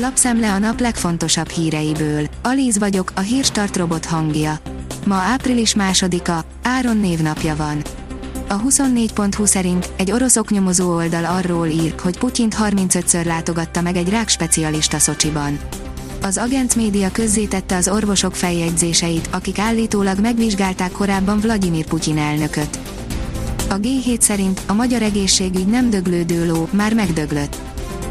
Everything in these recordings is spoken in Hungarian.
Lapszemle a nap legfontosabb híreiből. Alíz vagyok, a hírstart robot hangja. Ma április másodika, Áron névnapja van. A 24.20 szerint egy orosz oknyomozó oldal arról ír, hogy Putyint 35-ször látogatta meg egy rák specialista Szocsiban. Az Agent Média közzétette az orvosok feljegyzéseit, akik állítólag megvizsgálták korábban Vladimir Putyin elnököt. A G7 szerint a magyar egészségügy nem döglődő ló, már megdöglött.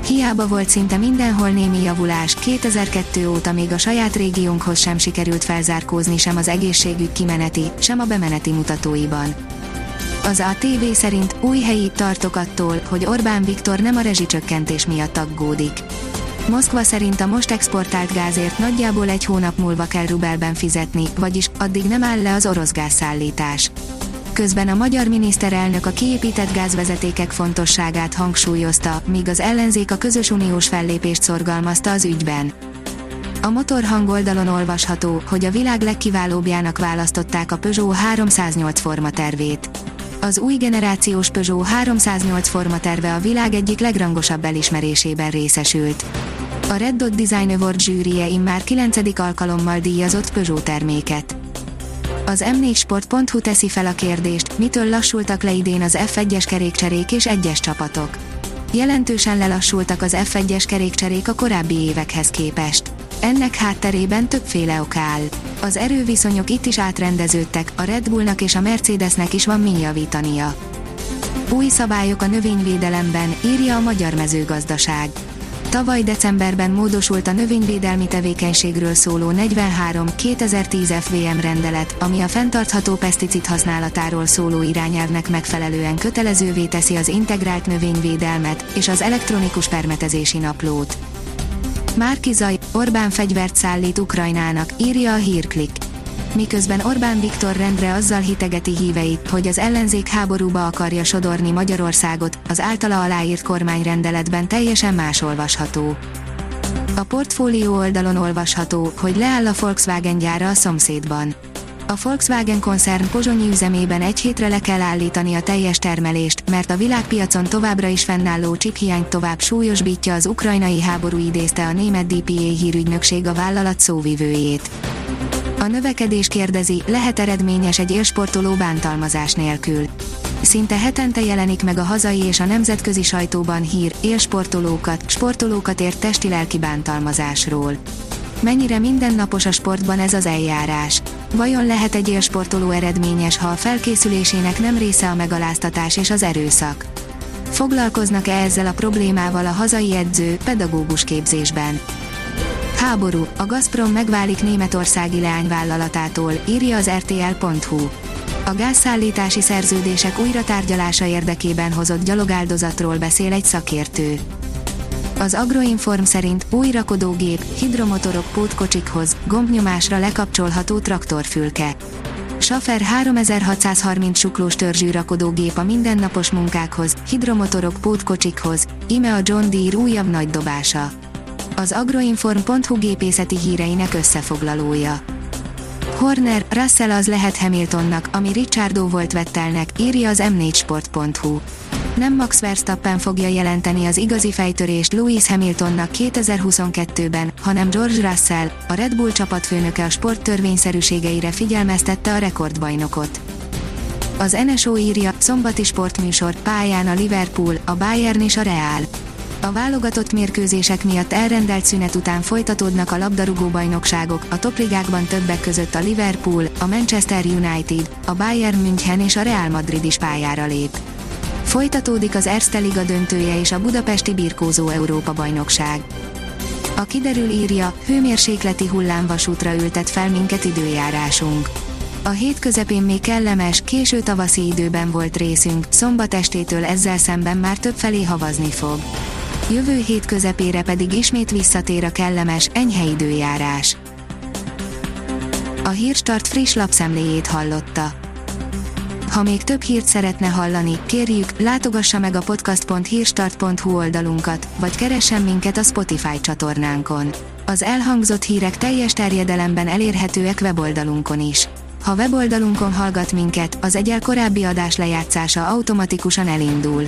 Hiába volt szinte mindenhol némi javulás, 2002 óta még a saját régiónkhoz sem sikerült felzárkózni sem az egészségügy kimeneti, sem a bemeneti mutatóiban. Az ATV szerint új helyi tartok attól, hogy Orbán Viktor nem a rezsicsökkentés miatt aggódik. Moszkva szerint a most exportált gázért nagyjából egy hónap múlva kell rubelben fizetni, vagyis addig nem áll le az orosz gázszállítás. Közben a magyar miniszterelnök a kiépített gázvezetékek fontosságát hangsúlyozta, míg az ellenzék a közös uniós fellépést szorgalmazta az ügyben. A motorhang oldalon olvasható, hogy a világ legkiválóbbjának választották a Peugeot 308 formatervét. Az új generációs Peugeot 308 formaterve a világ egyik legrangosabb elismerésében részesült. A Red Dot Design Award zsűrie immár 9. alkalommal díjazott Peugeot terméket. Az m4sport.hu teszi fel a kérdést, mitől lassultak le idén az F1-es kerékcserék és egyes csapatok. Jelentősen lelassultak az F1-es kerékcserék a korábbi évekhez képest. Ennek hátterében többféle ok áll. Az erőviszonyok itt is átrendeződtek, a Red Bullnak és a Mercedesnek is van mi javítania. Új szabályok a növényvédelemben, írja a Magyar Mezőgazdaság. Tavaly decemberben módosult a növényvédelmi tevékenységről szóló 43-2010 FVM rendelet, ami a fenntartható peszticid használatáról szóló irányelvnek megfelelően kötelezővé teszi az integrált növényvédelmet és az elektronikus permetezési naplót. Márki Zaj, Orbán fegyvert szállít Ukrajnának, írja a hírklik. Miközben Orbán Viktor rendre azzal hitegeti híveit, hogy az ellenzék háborúba akarja sodorni Magyarországot, az általa aláírt kormányrendeletben teljesen más olvasható. A portfólió oldalon olvasható, hogy leáll a Volkswagen gyára a szomszédban. A Volkswagen koncern pozsonyi üzemében egy hétre le kell állítani a teljes termelést, mert a világpiacon továbbra is fennálló csiphiányt tovább súlyosbítja az ukrajnai háború idézte a német DPA hírügynökség a vállalat szóvivőjét. A növekedés kérdezi, lehet eredményes egy élsportoló bántalmazás nélkül. Szinte hetente jelenik meg a hazai és a nemzetközi sajtóban hír, élsportolókat, sportolókat ért testi-lelki bántalmazásról. Mennyire mindennapos a sportban ez az eljárás? Vajon lehet egy élsportoló eredményes, ha a felkészülésének nem része a megaláztatás és az erőszak? Foglalkoznak-e ezzel a problémával a hazai edző, pedagógus képzésben? Háború, a Gazprom megválik németországi leányvállalatától, írja az RTL.hu. A gázszállítási szerződések újra tárgyalása érdekében hozott gyalogáldozatról beszél egy szakértő. Az Agroinform szerint új rakodógép, hidromotorok pótkocsikhoz, gombnyomásra lekapcsolható traktorfülke. Safer 3630 suklós törzsű rakodógép a mindennapos munkákhoz, hidromotorok pótkocsikhoz, ime a John Deere újabb nagy dobása. Az agroinform.hu gépészeti híreinek összefoglalója. Horner, Russell az lehet Hamiltonnak, ami Richardo volt Vettelnek, írja az m4sport.hu nem Max Verstappen fogja jelenteni az igazi fejtörést Lewis Hamiltonnak 2022-ben, hanem George Russell, a Red Bull csapatfőnöke a sport törvényszerűségeire figyelmeztette a rekordbajnokot. Az NSO írja, szombati sportműsor, pályán a Liverpool, a Bayern és a Real. A válogatott mérkőzések miatt elrendelt szünet után folytatódnak a labdarúgó bajnokságok, a topligákban többek között a Liverpool, a Manchester United, a Bayern München és a Real Madrid is pályára lép. Folytatódik az Erste Liga döntője és a budapesti birkózó Európa bajnokság. A kiderül írja, hőmérsékleti hullámvasútra ültet fel minket időjárásunk. A hét közepén még kellemes, késő tavaszi időben volt részünk, szombat estétől ezzel szemben már több felé havazni fog. Jövő hét közepére pedig ismét visszatér a kellemes, enyhe időjárás. A Hírstart friss lapszemléjét hallotta. Ha még több hírt szeretne hallani, kérjük, látogassa meg a podcast.hírstart.hu oldalunkat, vagy keressen minket a Spotify csatornánkon. Az elhangzott hírek teljes terjedelemben elérhetőek weboldalunkon is. Ha weboldalonkon hallgat minket, az egyel korábbi adás lejátszása automatikusan elindul.